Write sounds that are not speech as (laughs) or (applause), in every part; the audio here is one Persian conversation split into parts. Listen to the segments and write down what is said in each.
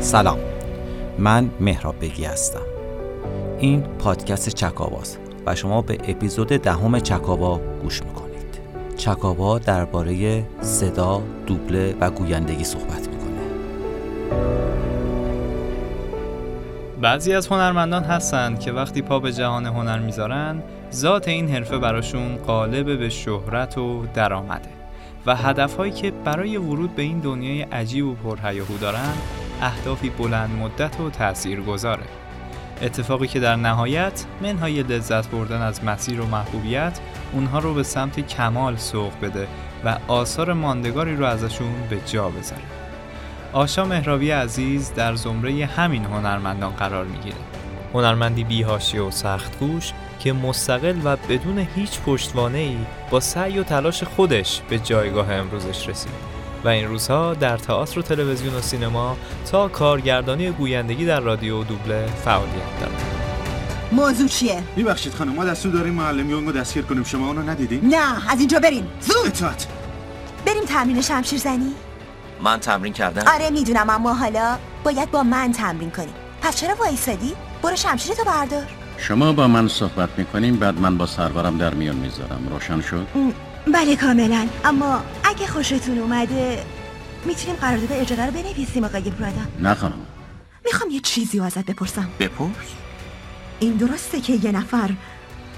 سلام من مهراب بگی هستم. این پادکست چکاواست و شما به اپیزود دهم چکاوا گوش می‌کنید. چکاوا درباره صدا، دوبله و گویندگی صحبت می‌کنه. بعضی از هنرمندان هستند که وقتی پا به جهان هنر می‌ذارن ذات این حرفه براشون قالب به شهرت و درآمده. و هدفهایی که برای ورود به این دنیای عجیب و پرهیاهو دارن اهدافی بلند مدت و تأثیر گذاره. اتفاقی که در نهایت منهای لذت بردن از مسیر و محبوبیت اونها رو به سمت کمال سوق بده و آثار ماندگاری رو ازشون به جا بذاره. آشا مهراوی عزیز در زمره همین هنرمندان قرار می‌گیره. هنرمندی بیهاشی و سخت گوش که مستقل و بدون هیچ پشتوانه ای با سعی و تلاش خودش به جایگاه امروزش رسید. و این روزها در تئاتر و تلویزیون و سینما تا کارگردانی گویندگی در رادیو و دوبله فعالیت دارد. موضوع چیه؟ میبخشید خانم ما دستور داریم معلم یونگو دستگیر کنیم. شما اونو ندیدین؟ نه از اینجا بریم. زود! اطاعت! بریم تمرین شمشیر زنی؟ من تمرین کردم. آره می‌دونم اما حالا باید با من تمرین کنی پس چرا وایسادی؟ برو شمشیرتو بردار. شما با من صحبت می‌کنیم بعد من با سرورم در میان می‌ذارم. روشن شد؟ بله کاملا. اما اگه خوشتون اومده می‌تونیم قرارداد اجاره رو بنویسیم آقای پرادا نه خانم. می‌خوام یه چیزی ازت بپرسم. بپرس؟ این درسته که یه نفر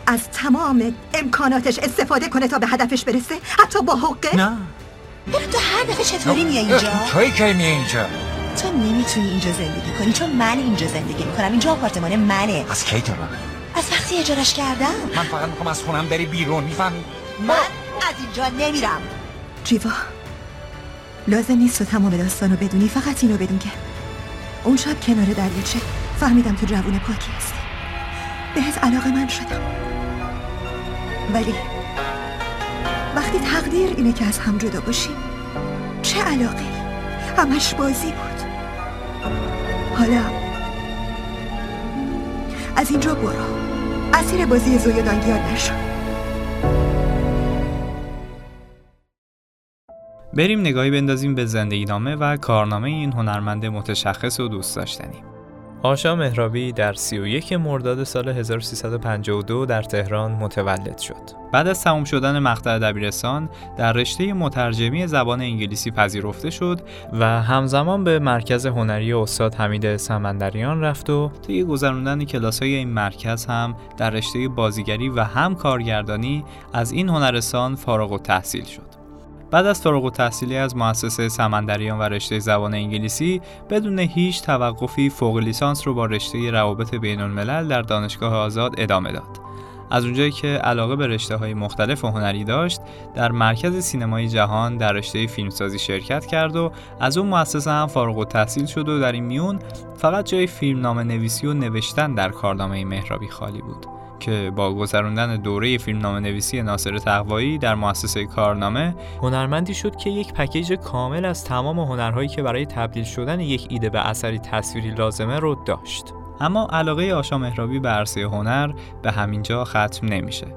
از تمام امکاناتش استفاده کنه تا به هدفش برسه؟ حتی با حقه نه. تو هر دفعه چطوری میای اینجا؟ توی کی میای اینجا؟ تو نمی‌تونی اینجا زندگی کنی. چون من اینجا زندگی می‌کنم. اینجا آپارتمان منه. از کی تو از وقتی اجارش کردم. من فقط می‌خوام از خونم بری بیرون می‌فهمی؟ من اینجا نمیرم. جیوا لازم نیست تو تمام داستانو بدونی فقط اینو بدون که. اون شب کنار دریاچه فهمیدم تو جوون پاکی هستی. بهت علاقه من شدم. ولی وقتی تقدیر اینه که از هم جدا باشیم چه علاقه همش بازی بود. حالا از اینجا برو. اسیر بازی زویا دانگیار نشو. بریم نگاهی بندازیم به زندگی نامه و کارنامه این هنرمند متشخص و دوست داشتنی. آشا مهرابی در 31 مرداد سال 1352 در تهران متولد شد. بعد از تمام شدن مقطع دبیرستان در رشته مترجمی زبان انگلیسی پذیرفته شد و همزمان به مرکز هنری استاد حمید سمندریان رفت و طی گذراندن کلاس‌های این مرکز هم در رشته بازیگری و هم کارگردانی از این هنرستان فارغ التحصیل شد. بعد از فارغ التحصیلی از مؤسسه سمندریان و رشته زبان انگلیسی بدون هیچ توقفی فوق لیسانس رو با رشته روابط بین الملل در دانشگاه آزاد ادامه داد. از اونجایی که علاقه به رشته های مختلف و هنری داشت در مرکز سینمای جهان در رشته فیلمسازی شرکت کرد و از اون مؤسسه هم فارغ التحصیل شد و در این میون فقط جای فیلمنامه نویسی و نوشتن در کارنامه مهرابی خالی بود که با گذراندن دوره فیلمنامه نویسی ناصر تقوایی در مؤسسه کارنامه هنرمندی شد که یک پکیج کامل از تمام هنرهایی که برای تبدیل شدن یک ایده به اثری تصویری لازمه رو داشت. اما علاقه آشا مهرابی به عرصه هنر به همینجا ختم نمیشه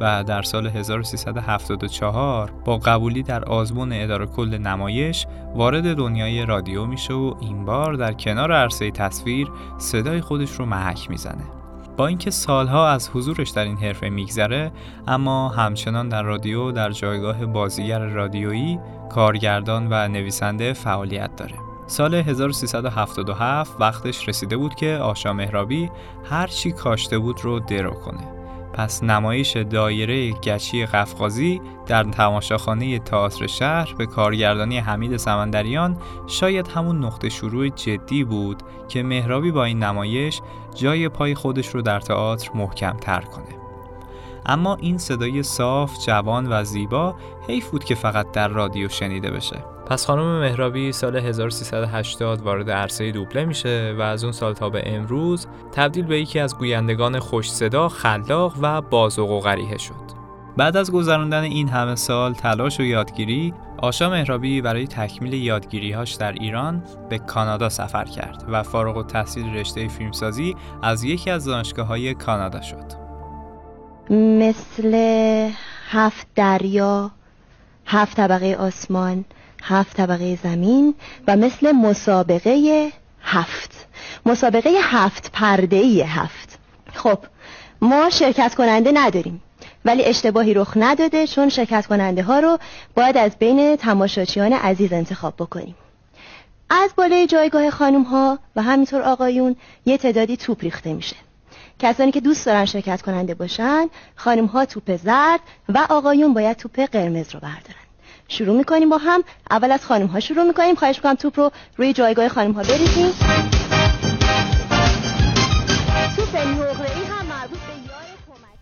و در سال 1374 با قبولی در آزمون اداره کل نمایش وارد دنیای رادیو میشه و این بار در کنار عرصه تصویر صدای خودش رو محک می‌زنه. با اینکه سالها از حضورش در این حرفه میگذره اما همچنان در رادیو در جایگاه بازیگر رادیویی کارگردان و نویسنده فعالیت داره. سال 1377 وقتش رسیده بود که آشا مهرابی هر چی کاشته بود رو درو کنه. پس نمایش دایره گچی قفقازی در تماشاخانه تئاتر شهر به کارگردانی حمید سمندریان شاید همون نقطه شروع جدی بود که مهرابی با این نمایش جای پای خودش رو در تئاتر محکم تر کنه. اما این صدای صاف، جوان و زیبا حیف بود که فقط در رادیو شنیده بشه. پس خانم مهرابی سال 1380 وارد عرصه دوبله میشه و از اون سال تا به امروز تبدیل به یکی از گویندگان خوش صدا، خلاق و بازوق و غریحه شد. بعد از گذراندن این همه سال تلاش و یادگیری، آشا مهرابی برای تکمیل یادگیریهاش در ایران به کانادا سفر کرد و فارغ التحصیل رشته فیلمسازی از یکی از دانشگاه های کانادا شد. مثل هفت دریا، هفت طبقه آسمان، هفت طبقه زمین و مثل مسابقه هفت. مسابقه هفت پرده ای هفت. خب ما شرکت کننده نداریم ولی اشتباهی رخ نداده چون شرکت کننده ها رو باید از بین تماشاچیان عزیز انتخاب بکنیم. از بالای جایگاه خانم ها و همینطور آقایون یه تعدادی توپ ریخته میشه. کسانی که دوست دارن شرکت کننده باشن خانم ها توپ زرد و آقایون باید توپ قرمز رو بردارن. شروع می‌کنیم با هم اول از خانم ها شروع می‌کنیم خواهش می‌کنم توپ رو روی جایگاه خانم ها بریزیم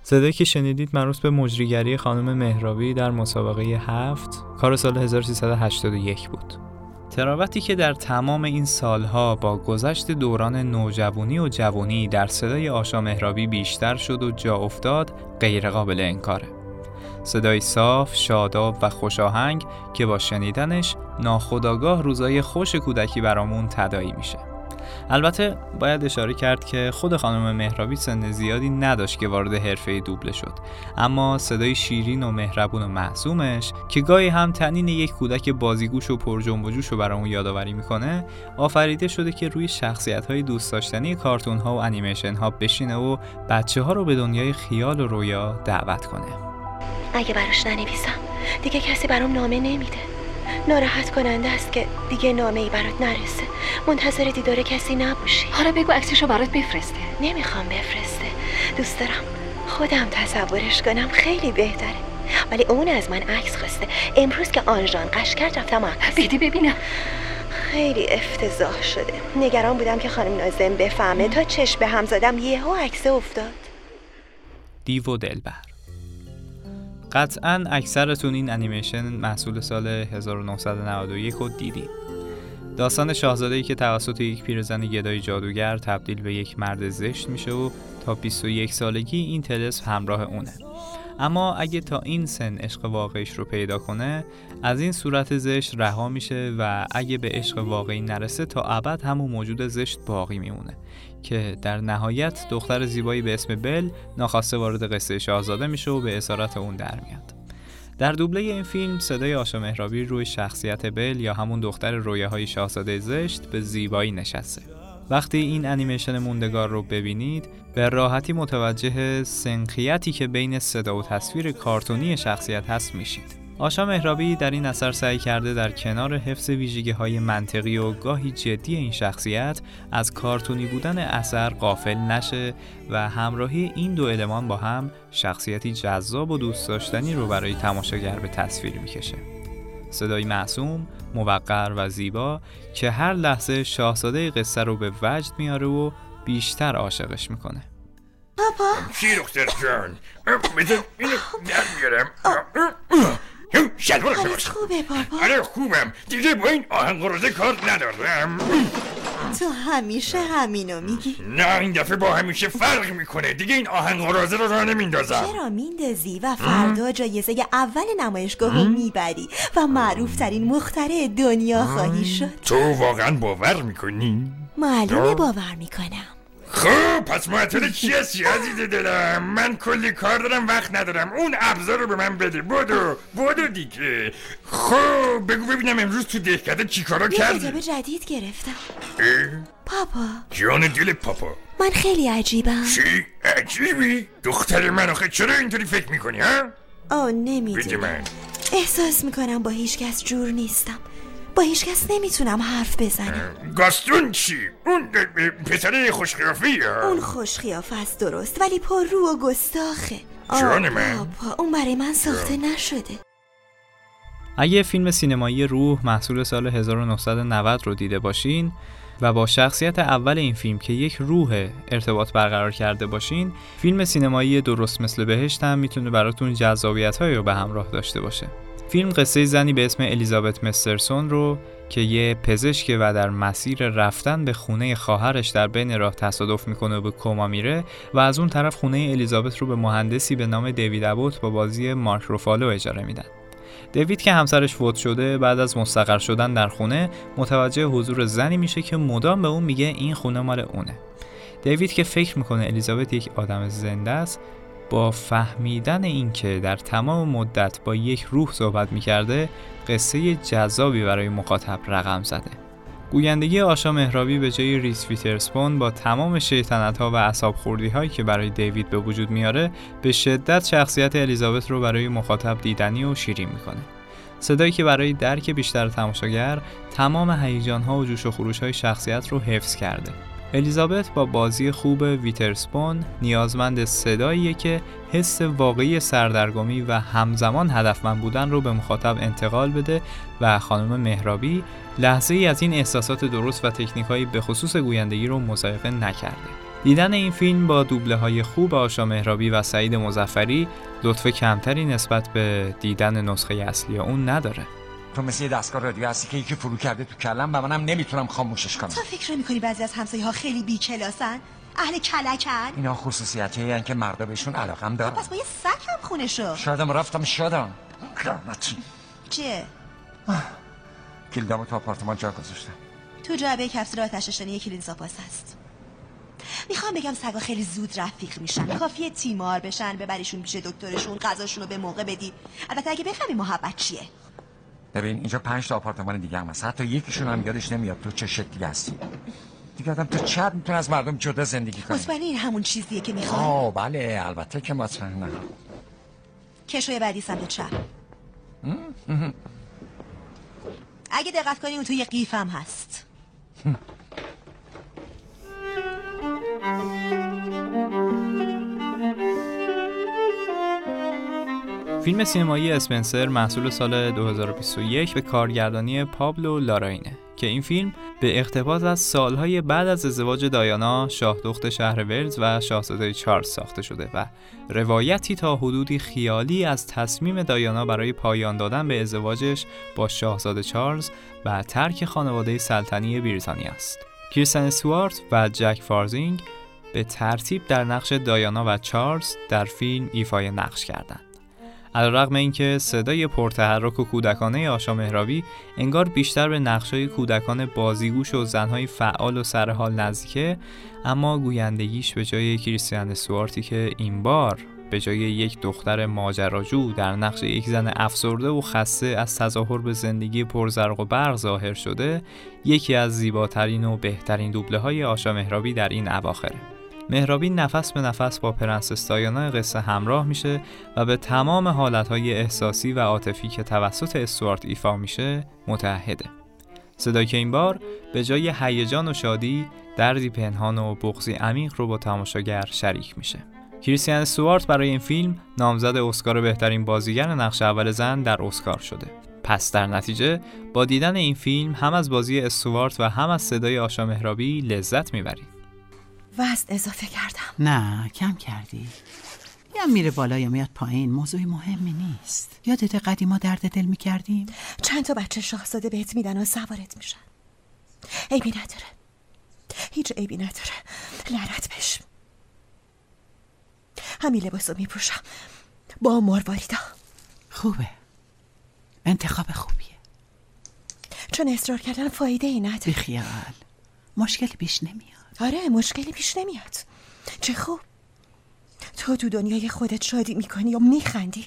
صدایی که شنیدید مربوط به مجریگری خانم مهرابی در مسابقه هفت کار سال 1381 بود. تراوتی که در تمام این سالها با گذشت دوران نوجوانی و جوانی در صدای آشا مهرابی بیشتر شد و جا افتاد غیرقابل انکاره. صدای صاف، شاداب و خوشاهنگ که با شنیدنش ناخداگاه روزای خوش کودکی برامون تدایی میشه. البته باید اشاره کرد که خود خانم مهرابی سن زیادی نداشت که وارد حرفه دوبله شد اما صدای شیرین و مهربون و معصومش که گاهی هم تنین یک کودک بازیگوش و پر جنب و جوش رو برامون یادآوری می‌کنه آفریده شده که روی شخصیت های دوست داشتنی کارتون ها و انیمیشن ها بشینه و بچه ها رو به دنیای خیال و رویا دعوت کنه اگه براش ننویسم دیگه کسی برام نامه نمیده. ناراحت کننده است که دیگه نامه ای برات نرسه. منتظر دیدار کسی نباشی. حالا بگو عکسشو برات بفرسته. نمی‌خوام بفرسته. دوست دارم خودم تصورش کنم خیلی بهتره. ولی اون از من عکس خواسته. امروز که آنژان قش کرد رفتم عکس بده ببینم. خیلی افتضاح شده. نگران بودم که خانم نازم بفهمه تا چشم به هم زدم یهو عکس افتاد. دیو و دلبر. قطعا اکثرتون این انیمیشن محصول سال 1991 رو دیدید داستان شاهزاده‌ای که توسط یک پیرزن گدای جادوگر تبدیل به یک مرد زشت میشه و تا 21 سالگی این تلسم همراه اونه. اما اگه تا این سن عشق واقعیش رو پیدا کنه از این صورت زشت رها میشه و اگه به عشق واقعی نرسه تا ابد همون موجود زشت باقی میمونه. که در نهایت دختر زیبایی به اسم بل ناخواسته وارد قصه شاهزاده میشه و به اسارت اون در میاد. در دوبله این فیلم صدای آشا مهرابی روی شخصیت بل یا همون دختر رویاهای شاهزاده زشت به زیبایی نشسته. وقتی این انیمیشن موندگار رو ببینید به راحتی متوجه سنخیتی که بین صدا و تصویر کارتونی شخصیت هست میشید. آشا مهرابی در این اثر سعی کرده در کنار حفظ ویژگی های منطقی و گاهی جدی این شخصیت از کارتونی بودن اثر قافل نشه و همراهی این دو المان با هم شخصیتی جذاب و دوست داشتنی رو برای تماشاگر به تصویر می‌کشه. صدای معصوم، موقر و زیبا که هر لحظه شاهزاده قصه رو به وجد میاره و بیشتر عاشقش می‌کنه. پاپا چی دختر جان بذار اینو در بیارم شلوار حالت خوبه پاپا آره خوبم. دیگه با این آهنگ روزه کار ندارم. تو همیشه همینو میگی. نه این دفعه با همیشه فرق می‌کنه. دیگه این آهنگ روزه رو راه نمیندازم چرا میندازی و فردا جایزه اول نمایشگاه رو می‌بری و معروف ترین مخترع دنیا خواهی شد. تو واقعا باور می‌کنی؟ معلومه باور می‌کنم. خب پس معطل چی هستی عزیز دلم من کلی کار دارم وقت ندارم. اون ابزار رو به من بده. بدو بدو دیگه. خب بگو ببینم امروز تو دهکده چی کارا یه کردی؟ کتاب جدید گرفتم؟ پاپا. جان دل پاپا. من خیلی عجیبم. چی؟ عجیبی؟ دختر من آخه چرا اینطوری فکر می‌کنی ها؟ آه نمی‌دونم. احساس می‌کنم با هیچ کس جور نیستم. با هیچ کس نمی‌تونم حرف بزنم. گاستون چی؟ اون پسره خوشقیافی اون خوش خیافه است درست ولی پر رو و گستاخه. جان من. پاپا اون برای من ساخته نشده. اگه فیلم سینمایی روح محصول سال 1990 رو دیده باشین و با شخصیت اول این فیلم که یک روح ارتباط برقرار کرده باشین فیلم سینمایی درست مثل بهشت هم می‌تونه براتون جذابیت رو به همراه داشته باشه. فیلم قصه زنی به اسم الیزابت مسترسون رو که یه پزشک و در مسیر رفتن به خونه خواهرش در بین راه تصادف می‌کنه و به کما میره و از اون طرف خونه الیزابت رو به مهندسی به نام دیوید ابوت با بازی مارک روفالو اجاره میدن. دیوید که همسرش فوت شده بعد از مستقر شدن در خونه متوجه حضور زنی میشه که مدام به اون میگه این خونه مال اونه. دیوید که فکر می‌کنه الیزابت یک آدم زنده است با فهمیدن اینکه در تمام مدت با یک روح صحبت می‌کرده قصه جذابی برای مخاطب رقم زده. گویندگی آشا مهرابی به جای ریس ویترسپون با تمام شیطنت ها و اصاب خوردی هایی که برای دیوید به وجود میاره به شدت شخصیت الیزابت رو برای مخاطب دیدنی و شیرین می‌کنه. صدایی که برای درک بیشتر تماشاگر تمام هیجان ها و جوش و خروش های شخصیت رو حفظ کرده. الیزابت با بازی خوب ویترسپون نیازمند صداییه که حس واقعی سردرگمی و همزمان هدفمند بودن رو به مخاطب انتقال بده و خانم مهرابی لحظه ای از این احساسات درست و تکنیک به خصوص گویندگی رو مزایقه نکرده. دیدن این فیلم با دوبله های خوب آشا مهرابی و سعید مزفری لطف کمتری نسبت به دیدن نسخه اصلی اون نداره. تو مثل یه دستگاه رادیو هستی که یکی فرو کرده تو کلم و منم نمی‌تونم خاموشش کنم. تو فکر می‌کنی بعضی از همسایه ها خیلی بیکلاسن؟ اهل کلکن؟ اینا خصوصیتی هن که مردا بهشون علاقم دارن. پس با یه سک هم خونه شو شادم رفتم شادم قیامتی چیه؟ کلیدامو تو آپارتمان جا گذاشتم. تو جعبه کپسول آتش نشانی کلید زاپاس هست. می‌خوام بگم سگا خیلی زود رفیق میشن. کافیه تیمار بشن ببریشون پیش دکترشون غذاشون رو به موقع بدی. البته اگه بفهمی محبت چیه. ببین اینجا پنج تا آپارتمان دیگه هم هست. حتی یکیشون هم یادش نمیاد تو چه شکلی هستی. دیگه آدم تو چقدر می‌تونه از مردم جدا زندگی کنه؟ مطمئنی این همون چیزیه که می‌خوای؟ آه بله البته که مطمئنم. کشوی بعدی سمت چپ اگه دقت کنی اون تو یه قیف هم هست. (laughs) فیلم سینمایی اسپنسر محصول سال 2021 به کارگردانی پابلو لاراینه که این فیلم به اقتباس از سالهای بعد از ازدواج دایانا شاهدخت شهر ولز و شاهزاده چارلز ساخته شده و روایتی تا حدودی خیالی از تصمیم دایانا برای پایان دادن به ازدواجش با شاهزاده چارلز و ترک خانواده سلطنتی بریتانیا است. کریستن استوارت و جک فارزینگ به ترتیب در نقش دایانا و چارلز در فیلم ایفای نقش کردند. علیرغم اینکه صدای پرتحرک و کودکانه آشا محرابی انگار بیشتر به نقشای کودکان بازیگوش و زنهای فعال و سرحال نزدیکه اما گویندگیش به جای کریستیان سوارتی که این بار به جای یک دختر ماجراجو در نقش یک زن افسرده و خسته از تظاهر به زندگی پرزرق و برق ظاهر شده یکی از زیباترین و بهترین دوبله های آشا مهرابی در این اواخره. مهرابی نفس به نفس با پرنسس دایانا قصه همراه میشه و به تمام حالتهای احساسی و عاطفی که توسط استوارت ایفا میشه متحده. صدایی که این بار به جای هیجان و شادی دردی پنهان و بغضی عمیق رو با تماشاگر شریک میشه. کریستیان استوارت برای این فیلم نامزد اسکار بهترین بازیگر نقش اول زن در اسکار شده. پس در نتیجه با دیدن این فیلم هم از بازی استوارت و هم از صدای آشا مهرابی لذت می‌برید. وزن اضافه کردم. نه کم کردی. یا میره بالا یا میاد پایین موضوع مهمی نیست. یادت قدیما درد دل می‌کردیم؟ چند تا بچه شاهزاده بهت میدن و سوارت میشن. عیبی نداره. هیچ عیبی نداره. لعنت بش همین لباس رو میپوشم. با مرواریدا خوبه. انتخاب خوبیه. چون اصرار کردن فایده ای نداره. بیخیال. مشکلی پیش نمیاد. آره مشکلی پیش نمیاد. چه خوب. تو تو دنیای خودت شادی می‌کنی یا میخندی؟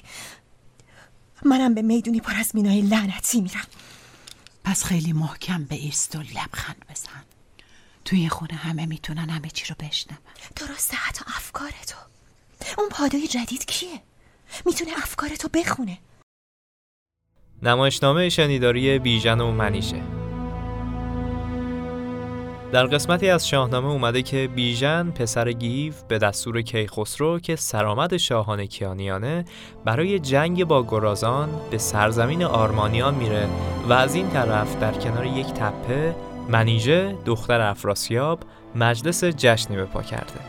منم به می‌دونی پر از مینای لعنتی میرم. پس خیلی محکم به ایست و لبخند بزن. توی خونه همه می‌تونن همه چی رو بشنون. درسته حتی افکار تو. اون پادای جدید کیه؟ می‌تونه افکار تو بخونه. نمایشنامه شنیداری بیژن و منیشه. در قسمتی از شاهنامه اومده که بیژن پسر گیو به دستور کیخسرو که سرآمد شاهان کیانیانه برای جنگ با گرازان به سرزمین آرمانیان میره و از این طرف در کنار یک تپه منیژه دختر افراسیاب مجلس جشنی به پا کرده.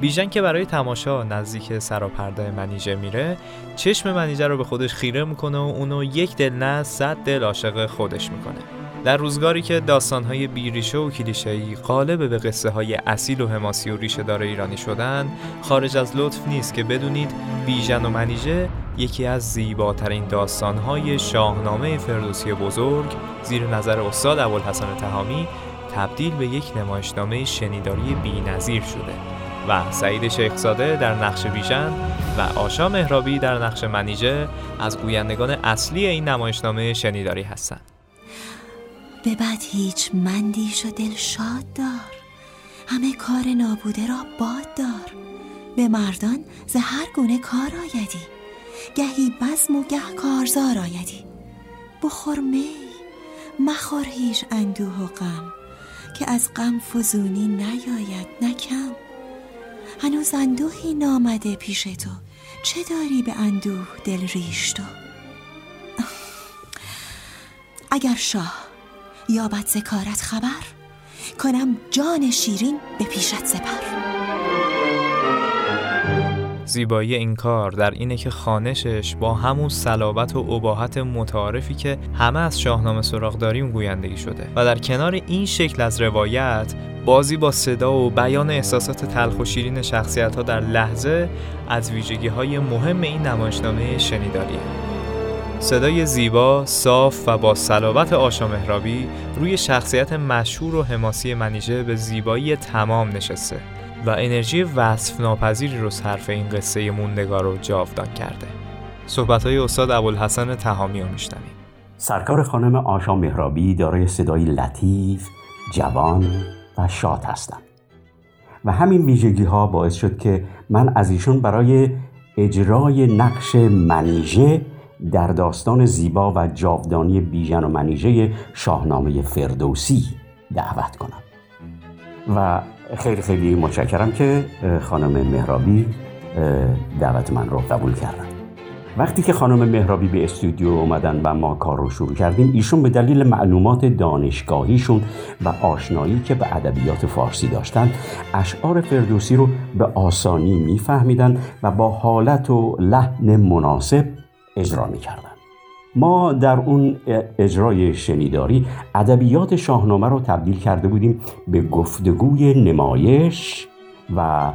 بیژن که برای تماشا نزدیک سراپرده منیژه میره چشم منیژه رو به خودش خیره می‌کنه و اونو یک دل نه صد دل عاشق خودش می‌کنه. در روزگاری که داستانهای بیریشه و کلیشه‌ای غالب به قصه های اصیل و حماسی و ریشه دار ایرانی شدن خارج از لطف نیست که بدونید بیژن و منیژه یکی از زیباترین داستانهای شاهنامه فردوسی بزرگ زیر نظر استاد ابوالحسن تهامی تبدیل به یک نمایشنامه شنیداری بینظیر شده و سعید شیخزاده در نقش بیژن و آشا مهرابی در نقش منیژه از گویندگان اصلی این نمایشنامه شنیداری هستند. به بد هیچ مندیش و دل شاد دار. همه کار نابوده را باد دار. به مردان ز هر گونه کار آیدی. گهی بزم و گه کارزار آیدی. بخور می مخور هیچ اندوه و غم که از غم فزونی نیاید نکم هنوز اندوهی نامده پیش تو چه داری به اندوه دل ریش تو؟ (laughs) اگر شاه یابد ذکارت خبر. کنم جان شیرین به پیشت سپر. زیبایی این کار در اینه که خانشش با همون صلابت و اباحت متعارفی که همه از شاهنامه سراغ داریم گویندگی شده. و در کنار این شکل از روایت بازی با صدا و بیان احساسات تلخ و شیرین شخصیت ها در لحظه از ویژگی های مهم این نمایشنامه شنیداریه. صدای زیبا، صاف و با صلابت آشا مهرابی روی شخصیت مشهور و حماسی منیژه به زیبایی تمام نشسته و انرژی وصف ناپذیری رو صرف این قصه موندگار رو جاودان کرده. صحبت های استاد ابوالحسن تهامی رو. سرکار خانم آشا مهرابی دارای صدای لطیف، جوان و شاد هستند. و همین ویژگی ها باعث شد که من از ایشون برای اجرای نقش منیژه در داستان زیبا و جاودانی بیژن و منیژه شاهنامه فردوسی دعوت کنم. و خیلی خیلی متشکرم که خانم مهرابی دعوت من رو قبول کردن. وقتی که خانم مهرابی به استودیو اومدن و ما کار رو شروع کردیم ایشون به دلیل معلومات دانشگاهیشون و آشنایی که به ادبیات فارسی داشتن اشعار فردوسی رو به آسانی میفهمیدن و با حالت و لحن مناسب اجرا می‌کردن ما در اون اجرای شنیداری ادبیات شاهنامه رو تبدیل کرده بودیم به گفتگوی نمایش و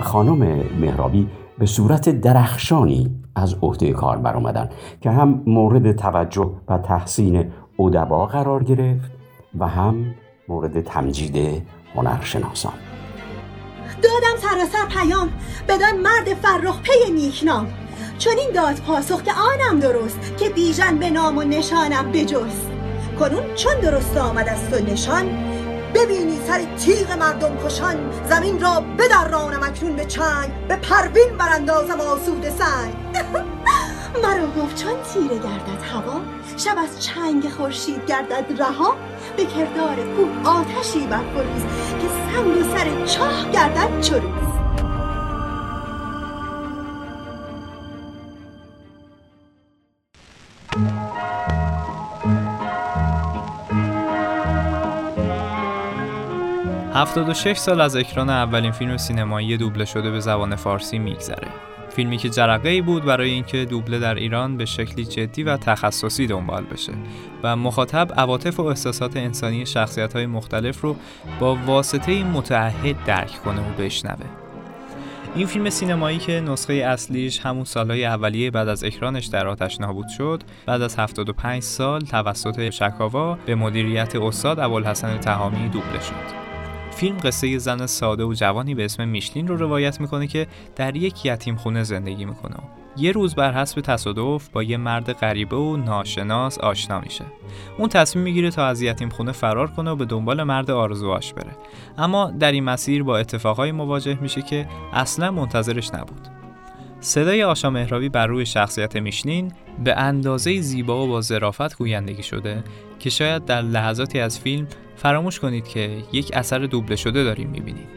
خانم مهرابی به صورت درخشانی از عهده کار برآمدن که هم مورد توجه و تحسین ادبا قرار گرفت و هم مورد تمجید هنرشناسان. دادم سراسر پیام بدان مرد فرخ پی نیکنام. چون این داد پاسخ که آنم درست که بیژن به نام و نشانم بجست. کنون چون درست آمد از تو نشان ببینی سر تیغ مردم کشان زمین را بدرانم اکنون به چنگ به پروین براندازم آسود سنگ. (laughs) مرا گفت چون تیره گردد هوا شب از چنگ خورشید گردد رها به کردار کوه آتشی برفروز که سنگ و سر چاه گردد چروز. شش سال از اکران اولین فیلم سینمایی دوبله شده به زبان فارسی میگذره. فیلمی که جرقه ای بود برای اینکه دوبله در ایران به شکلی جدی و تخصصی دنبال بشه و مخاطب عواطف و احساسات انسانی شخصیت های مختلف رو با واسطه متعهد درک کنه و بشنوه. این فیلم سینمایی که نسخه اصلیش همون سالهای اولیه بعد از اکرانش در آتش نابود شد بعد از 75 سال توسط شکاوا به مدیریت استاد ابوالحسن تهامی دوبله شد. فیلم قصه زن ساده و جوانی به اسم میشلین رو روایت می‌کنه که در یک یتیم خونه زندگی می‌کنه. یه روز بر حسب تصادف با یه مرد غریبه و ناشناس آشنا میشه. اون تصمیم می‌گیره تا از یتیم خونه فرار کنه و به دنبال مرد آرزواش بره. اما در این مسیر با اتفاقای مواجه میشه که اصلا منتظرش نبود. صدای آشا مهرابی بر روی شخصیت میشنین به اندازه زیبا و با ظرافت گویندگی شده که شاید در لحظاتی از فیلم فراموش کنید که یک اثر دوبله شده داریم می‌بینید.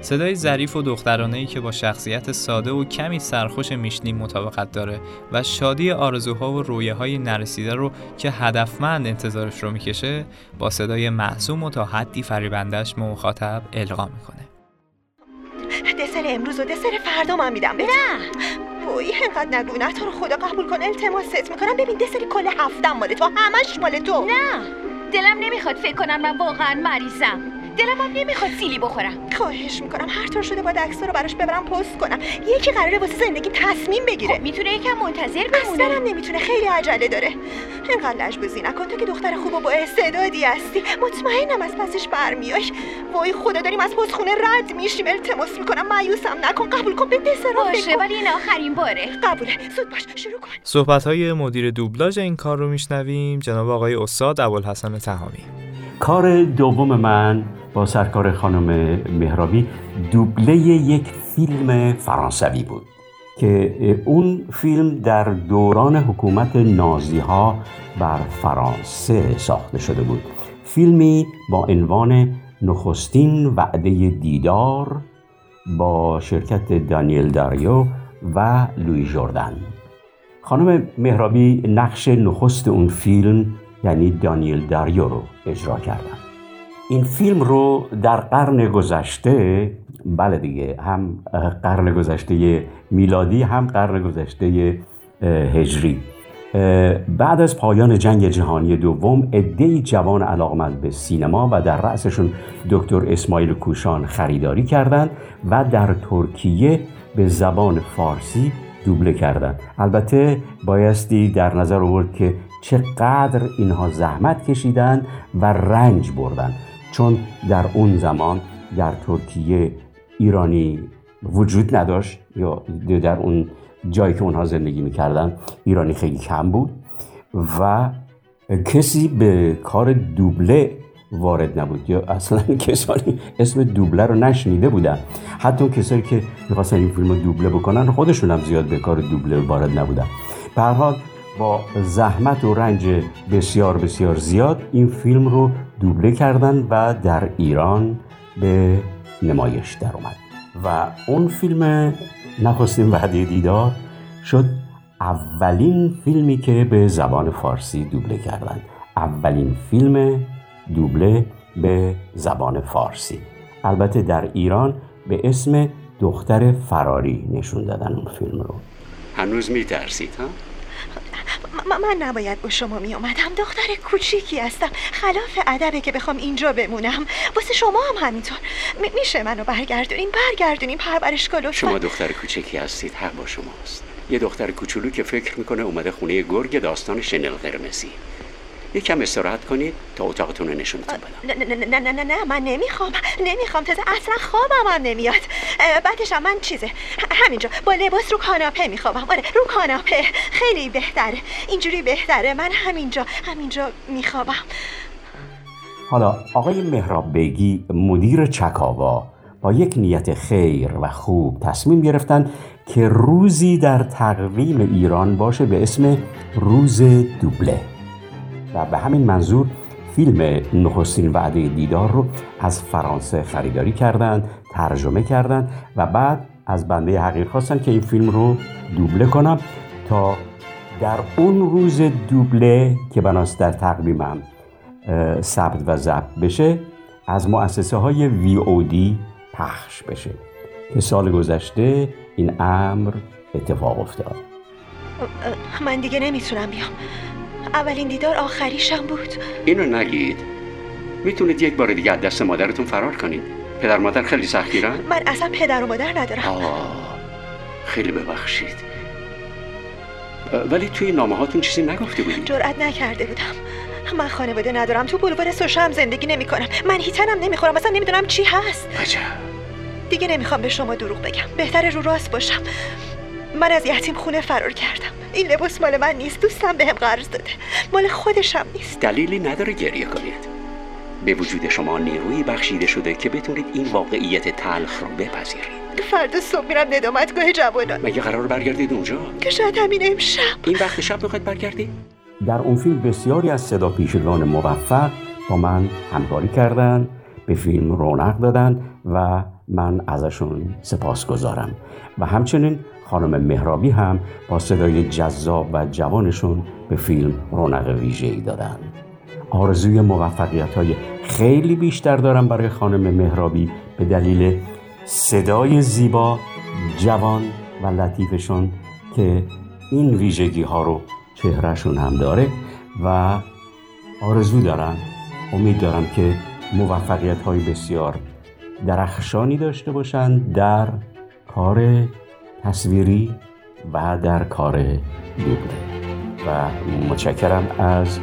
صدای ظریف و دخترانه که با شخصیت ساده و کمی سرخوش میشنین مطابقت داره و شادی آرزوها و رویه های نرسیده رو که هدفمند انتظارش رو می‌کشه با صدای محسوم و تا حدی فریبندش مخاطب القا می‌کنه دسر امروز و دسر فردا من میدم. نه. وای انقدر نگو. نه تو رو خدا قبول کن. التماست می‌کنم. ببین دسری کل هفتم مال تو همش مال تو. نه. دلم نمی‌خواد فکر کنم من واقعا مریضم. دلم هم نمی‌خواد سیلی بخورم. خواهش می‌کنم. هر طور شده باید عکس رو براش ببرم پست کنم. یکی قراره واسه زندگی تصمیم بگیره. خب می‌تونه یکم منتظر اصلا بمونه هم نمی‌تونه. خیلی عجله داره. اینقدر لجبازی نکن. تو که دختر خوب و با استعدادی هستی. مطمئنم از پسش برمیای وای خدا داریم از پستخونه رد میشیم. التماس می‌کنم. مایوسم نکن. قبول کن. به دسرا باشه ولی این آخرین باره. قبوله. زود باش. شروع کن. صحبت های مدیر دوبلاژ این کار رو میشنویم. جناب آقای استاد ابوالحسن تهامی کار دوم من با سرکار خانم مهرابی دوبله یک فیلم فرانسوی بود که اون فیلم در دوران حکومت نازی ها بر فرانسه ساخته شده بود. فیلمی با عنوان نخستین وعده دیدار با شرکت دانیل داریو و لوی جوردن. خانم مهرابی نقش نخست اون فیلم یعنی دانیل داریو رو اجرا کردن. این فیلم رو در قرن گذشته بله دیگه هم قرن گذشته میلادی هم قرن گذشته هجری. بعد از پایان جنگ جهانی دوم عدهای جوان علاقمند به سینما و در رأسشون دکتر اسماعیل کوشان خریداری کردند و در ترکیه به زبان فارسی دوبله کردند. البته بایستی در نظر آورد که چقدر اینها زحمت کشیدند و رنج بردند. چون در اون زمان در ترکیه ایرانی وجود نداشت یا در اون جایی که اونها زندگی می‌کردن ایرانی خیلی کم بود و کسی به کار دوبله وارد نبود یا اصلا (laughs) کسانی اسم دوبله رو نشنیده بودن. حتی کسایی که می‌خواستن این فیلم رو دوبله بکنن خودشون هم زیاد به کار دوبله وارد نبودن. به هر حال با زحمت و رنج بسیار بسیار زیاد این فیلم رو دوبله کردن و در ایران به نمایش در اومد و اون فیلم نخستین وعده دیدار شد اولین فیلمی که به زبان فارسی دوبله کردن. اولین فیلم دوبله به زبان فارسی. البته در ایران به اسم دختر فراری نشون دادن اون فیلم رو. هنوز میترسید ها؟ من نباید با شما می اومدم دختر کوچیکی هستم. خلاف ادبه که بخوام اینجا بمونم. واسه شما هم همینطور. میشه منو برگردونین؟ برگردونین پرورشگاه لطفا. شما دختر کوچکی هستید. حق با شماست. یه دختر کوچولو که فکر می‌کنه اومده خونه گرگ داستان شنل قرمزی. یکم استراحت کنید تا اتاقتون رو نشونتون بدم نه نه نه نه نه نه من نمی‌خوام. نمی‌خوام. تازه اصلا خوابم هم نمیاد. بعدش هم من چیزه. همینجا. با لباس رو کاناپه میخوابم. آره رو کاناپه. خیلی بهتره. اینجوری بهتره. من همینجا همینجا میخوابم. حالا آقای مهراب بیگی مدیر چکاوا با یک نیت خیر و خوب تصمیم گرفتن که روزی در تقویم ایران باشه به اسم روز دوبله. و به همین منظور فیلم نخستین وعده دیدار رو از فرانسه خریداری کردند ترجمه کردند و بعد از بنده حقیق خواستن که این فیلم رو دوبله کنم تا در اون روز دوبله که بناست در تقویمم ثبت و ضبط بشه از مؤسسه های وی او دی پخش بشه که سال گذشته این امر اتفاق افتاد. من دیگه نمی‌تونم بیام. اولین دیدار آخریشم بود. اینو نگید. می‌تونید یک بار دیگه از دست مادرتون فرار کنید. پدر مادر خیلی سختگیرن؟ من اصلا پدر و مادر ندارم. آه خیلی ببخشید. ولی توی نامه هاتون چیزی نگفته بودید؟ جرأت نکرده بودم. من خانواده ندارم. تو بلوار سوشا هم زندگی نمی کنم من هیتنم نمی‌خورم. اصلا نمی‌دونم چی هست. عجب. دیگه نمی‌خوام به شما دروغ بگم. بهتره رو راست باشم. من از یتیم خونه فرار کردم. این لباس مال من نیست دوستم بهم قرض داده. مال خودشم نیست. دلیلی نداره گریه کنید. به وجود شما نیرویی بخشیده شده که بتونید این واقعیت تلخ رو بپذیرید. فردا صبح میرم ندامتگاه جوانان. مگه قرار برگردید اونجا؟ که شاید همین امشب. این وقت شب می‌خواید برگردید؟ در اون فیلم بسیاری از صدا پیشگان موفق با من همکاری کردند به فیلم رونق دادن و من ازشون سپاس گذارم و همچنین خانم مهرابی هم با صدای جذاب و جوانشون به فیلم رونق ویژه‌ای دادن. آرزوی موفقیت های خیلی بیشتر دارم برای خانم مهرابی به دلیل صدای زیبا جوان و لطیفشون که این ویژگی ها رو چهرهشون هم داره و آرزو دارم امید دارم که موفقیت های بسیار درخشانی داشته باشند در کار تصویری و در کار دوبله. و متشکرم از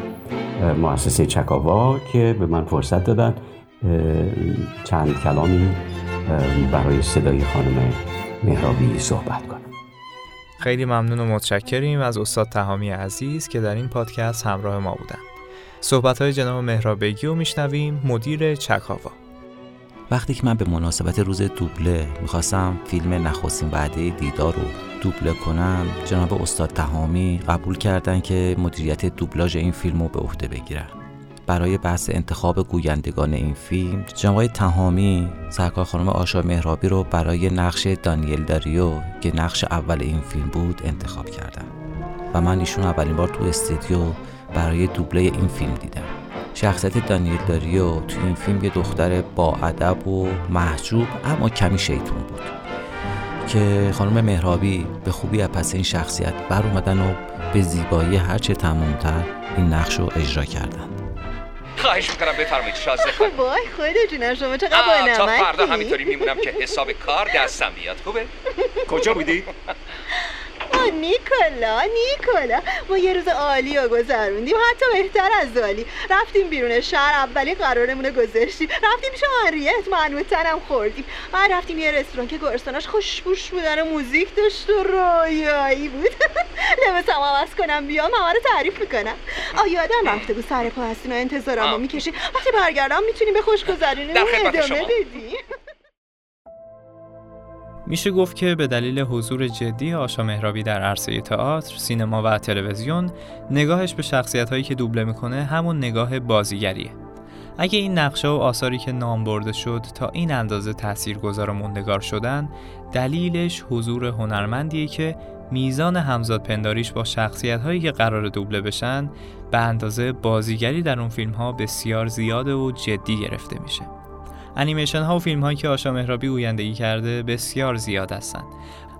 مؤسسه چکاوا که به من فرصت دادن چند کلامی برای صدای خانم مهرابی صحبت کنم. خیلی ممنون و متشکریم از استاد تهامی عزیز که در این پادکست همراه ما بودند. صحبت های جناب مهرابگی رو میشنویم مدیر چکاوا. وقتی که من به مناسبت روز دوبله می‌خواستم فیلم نخستین وعده دیدار رو دوبله کنم جناب استاد تهامی قبول کردن که مدیریت دوبلاژ این فیلم رو به عهده بگیرن برای بحث انتخاب گویندگان این فیلم جناب تهامی سرکار خانم آشا مهرابی رو برای نقش دانیل داریو که نقش اول این فیلم بود انتخاب کردم. و من ایشون اولین بار تو استودیو برای دوبله این فیلم دیدم. شخصیت دانیل داریو تو این فیلم یه دختر با ادب و محجوب اما کمی شیطون بود. که خانم مهرابی به خوبی از پس این شخصیت بر اومدن و به زیبایی هرچه تمامتر این نقش رو اجرا کردن. خواهش می‌کنم بفرمایید شازده خانم وای خود جونم شما چقدر با تا فردا همینطوری میمونم که حساب کار دستم بیاد خوبه؟ کجا بودی؟ (laughs) نیکولا نیکولا. ما یه روز عالی رو گذروندیم. حتی بهتر از عالی. رفتیم بیرون شهر اولی قرارمون رو گذاشتیم. رفتیم پیش آنریت منوتنم خوردیم. بعد رفتیم یه رستوران که گرسناش خوشبوش بودن و موزیک داشت و رویایی بود. (laughs) لباسم عوض کنم بیام همه رو تعریف می‌کنم. آیا آدم رفته بود سر پا هستین و انتظارمو می‌کشی وقتی برگردم می‌تونیم به خوش گذرونیم ادامه بدیم. میشه گفت که به دلیل حضور جدی آشا مهرابی در عرصه تئاتر، سینما و تلویزیون، نگاهش به شخصیت هایی که دوبله می‌کنه همون نگاه بازیگریه. اگه این نقشه و آثاری که نام برده شد تا این اندازه تاثیرگذار و موندگار شدن، دلیلش حضور هنرمندیه که میزان همزاد پنداریش با شخصیت هایی که قرار دوبله بشن به اندازه بازیگری در اون فیلم ها بسیار زیاده و جدی گرفته میشه. انیمیشن ها و فیلم هایی که آشا مهرابی گویندگی کرده بسیار زیاد هستند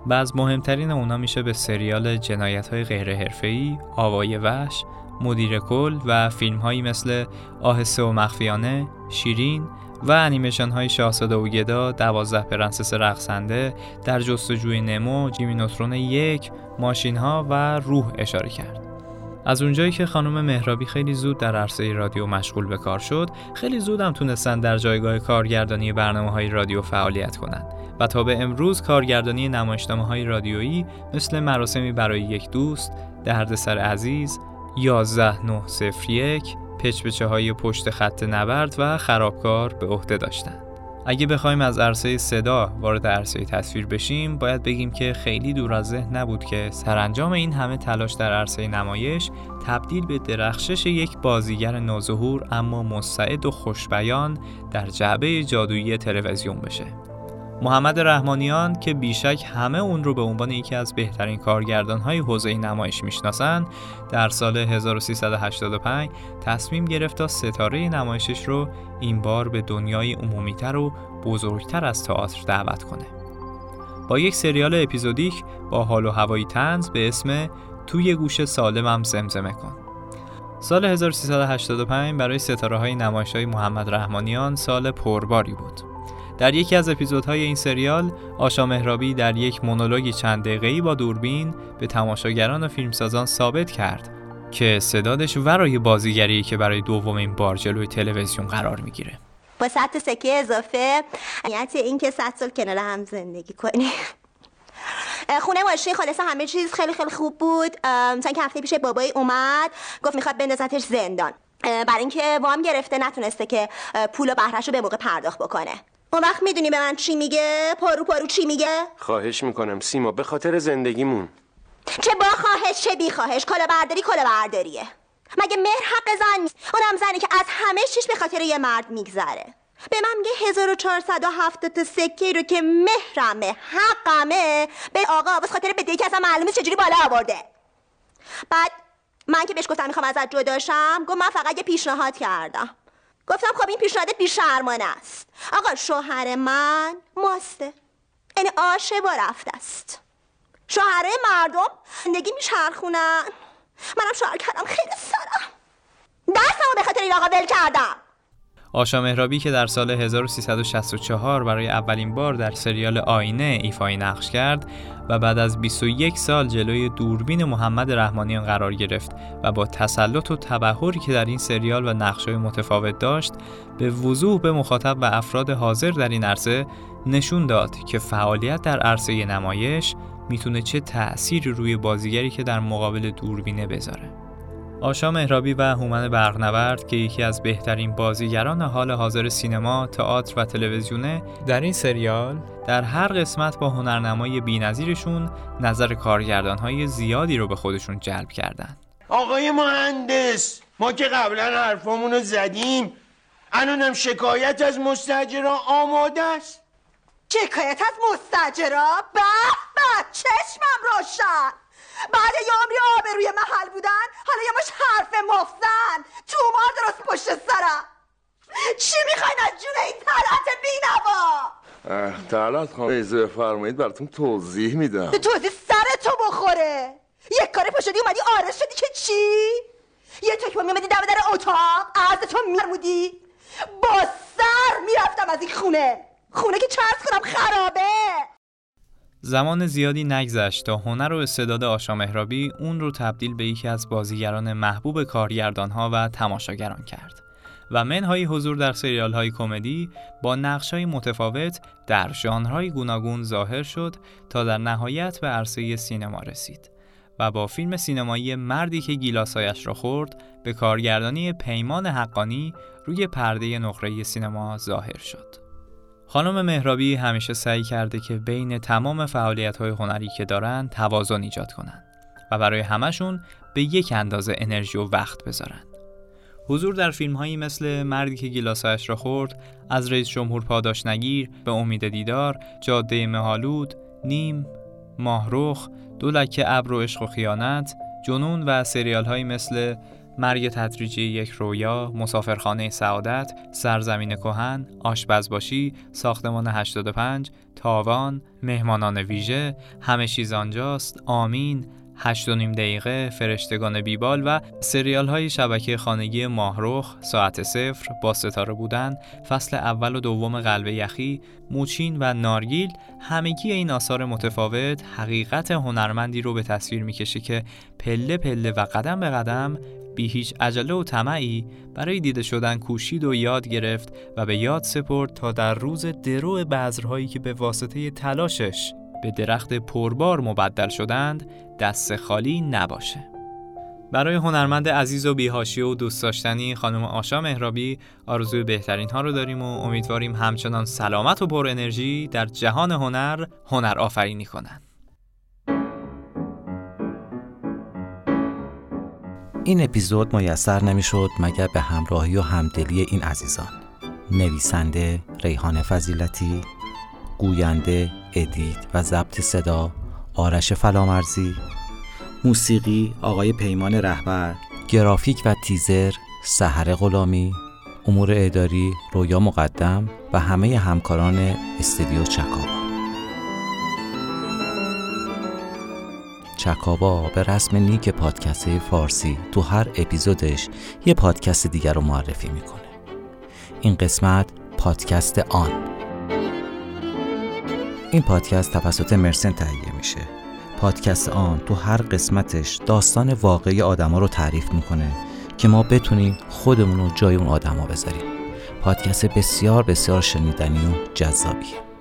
و از مهمترین اونا میشه به سریال جنایت های غیر حرفه‌ای، آوای وحش، مدیر کل و فیلم هایی مثل آهسته و مخفیانه، شیرین و انیمیشن های شاهزاده و گدا، دوازده پرنسس رقصنده، در جستجوی نمو، جیمی نوترون یک، ماشین ها و روح اشاره کرد. از اونجایی که خانم محرابی خیلی زود در عرصه رادیو مشغول به کار شد خیلی زود هم تونستن در جایگاه کارگردانی برنامه های رادیو فعالیت کنند و تا به امروز کارگردانی نمایشنامه های رادیویی مثل مراسمی برای یک دوست، دردسر عزیز، 11901 پچپچه های پشت خط نبرد و خرابکار به عهده داشتند. اگه بخوایم از عرصه صدا وارد عرصه تصویر بشیم باید بگیم که خیلی دور از ذهن نبود که سرانجام این همه تلاش در عرصه نمایش تبدیل به درخشش یک بازیگر نوظهور اما مستعد و خوشبیان در جعبه جادویی تلویزیون بشه. محمد رحمانیان که بیشک همه اون رو به عنوان یکی از بهترین کارگردانهای حوزه نمایش می‌شناسند در سال 1385 تصمیم گرفت تا ستاره نمایشش رو این بار به دنیای عمومیتر و بزرگتر از تئاتر دعوت کنه. با یک سریال اپیزودیک با حال و هوایی تنز به اسم توی گوش سالمم زمزمه کن. سال 1385 برای ستاره های نمایش های محمد رحمانیان سال پرباری بود. در یکی از اپیزودهای این سریال آشا مهرابی در یک مونولوگی چند دقیقه‌ای با دوربین به تماشاگران و فیلمسازان ثابت کرد که صدادش ورای بازیگری که برای دومین بار جلوی تلویزیون قرار می‌گیره. با صد سکه اضافه نیت این که صد سال کنار هم زندگی کنی خونه ماشین خالص همه چیز خیلی خیلی خوب بود. مثلا که هفته پیش بابای اومد گفت می‌خواد بندازتش زندان. برای اینکه وام گرفته نتونسته که پول و بهرش رو به موقع پرداخت بکنه. اون وقت می‌دونی به من چی میگه؟ پارو پارو چی میگه؟ خواهش می‌کنم سیما به خاطر زندگیمون. چه با خواهش چه بی خواهش کلا برداری کلا برداریه. مگه مهر حق زن نیست؟ اونم زنی که از همه چیش به خاطر یه مرد میگذره. به من میگه 1470 تا سکه رو که مهرمه حقمه. به آقا بس خاطر به که اصلا معلومه چجوری بالا آورده. بعد من که بهش گفتم می‌خوام ازت جداشم گفت من فقط یه پیشنهاد کردم. گفتم خب این پیشنهاد بیشرمانه است. آقا شوهر من ماسته. این آشه با رفت است. شوهره مردم زندگی میچرخونن. منم شوهر کردم. خیلی سرم. دستمو به خاطر این آقا ول کردم. آشا مهرابی که در سال 1364 برای اولین بار در سریال آینه ایفای نقش کرد و بعد از 21 سال جلوی دوربین محمد رحمانیان قرار گرفت و با تسلط و تبهری که در این سریال و نقشهای متفاوت داشت به وضوح به مخاطب و افراد حاضر در این عرصه نشون داد که فعالیت در عرصه نمایش می‌تونه چه تأثیری روی بازیگری که در مقابل دوربینه بذاره. آشا مهرابی و هومن برقنورد که یکی از بهترین بازیگران حال حاضر سینما، تئاتر و تلویزیونه در این سریال در هر قسمت با هنرنمای بی‌نظیرشون نظر کارگردانهای زیادی رو به خودشون جلب کردند. آقای مهندس ما که قبلا حرفامونو زدیم. الانم شکایت از مستجرا آماده است. شکایت از مستجرا؟ به به چشمم روشن. بعد یه عمری آبروی محل بودن حالا یه مش حرف مفتن. تومار درست پشت سرم. چی می‌خواین از جون این طلعت بینوا؟ طلعت خانم. ایزه بفرمایید براتون توضیح میدم. توضیح سر تو بخوره. یک کاری پشدی اومدی آرز شدی که چی؟ یه تکمه میمدی دم در اتاق از تو میرمودی با سر می‌رفتم از این خونه. خونه که چرس کنم خرابه. زمان زیادی نگذشت تا هنر و استعداد آشا مهرابی اون رو تبدیل به یکی از بازیگران محبوب کارگردانها و تماشاگران کرد و منهای حضور در سریال های کمدی با نقش های متفاوت در ژانرهای گوناگون ظاهر شد تا در نهایت به عرصه سینما رسید و با فیلم سینمایی مردی که گیلاسایش را خورد به کارگردانی پیمان حقانی روی پرده نقره سینما ظاهر شد. خانم مهرابی همیشه سعی کرده که بین تمام فعالیت های هنری که دارن توازن ایجاد کنن و برای همشون به یک اندازه انرژی و وقت بذارن. حضور در فیلم هایی مثل مردی که گلاسایش را خورد، از رئیس جمهور پاداش نگیر، به امید دیدار، جاده مهالود، نیم، ماهروخ، دو لکه ابر و عشق و خیانت، جنون و سریال هایی مثل مرگ تدریجی یک رویا، مسافرخانه سعادت، سرزمین کهن، آشپزباشی، ساختمان 85، تاوان، مهمانان ویژه، همه چیز آنجاست، آمین، هشت و نیم دقیقه، فرشتگان بیبال و سریال های شبکه خانگی ماهرخ، ساعت صفر، با ستاره بودن، فصل اول و دوم قلب یخی، موچین و نارگیل همگی این آثار متفاوت حقیقت هنرمندی رو به تصویر می‌کشه که پله پله و قدم به قدم بی هیچ عجله و طمعی برای دیده شدن کوشید و یاد گرفت و به یاد سپرد تا در روز درو بذرهایی که به واسطه تلاشش به درخت پربار مبدل شدند دست خالی نباشه. برای هنرمند عزیز و بیهاشی و دوست داشتنی خانم آشا مهرابی آرزوی بهترین ها رو داریم و امیدواریم همچنان سلامت و پر انرژی در جهان هنر هنر آفرینی کنند. این اپیزود میسر نمی‌شد مگر به همراهی و همدلی این عزیزان نویسنده ریحان فضیلتی گوینده edit و ضبط صدا آرش فلامرزی موسیقی آقای پیمان رهبر گرافیک و تیزر سحر غلامی امور اداری رویا مقدم و همه همکاران استودیو چکاوا. چکاوا به رسم نیک پادکست فارسی تو هر اپیزودش یه پادکست دیگر رو معرفی می‌کنه. این قسمت پادکست آن. این پادکست توسط مرسن تهیه میشه. پادکست آن تو هر قسمتش داستان واقعی آدما رو تعریف می‌کنه که ما بتونیم خودمون رو جای اون آدما بذاریم. پادکست بسیار بسیار شنیدنی و جذابیه.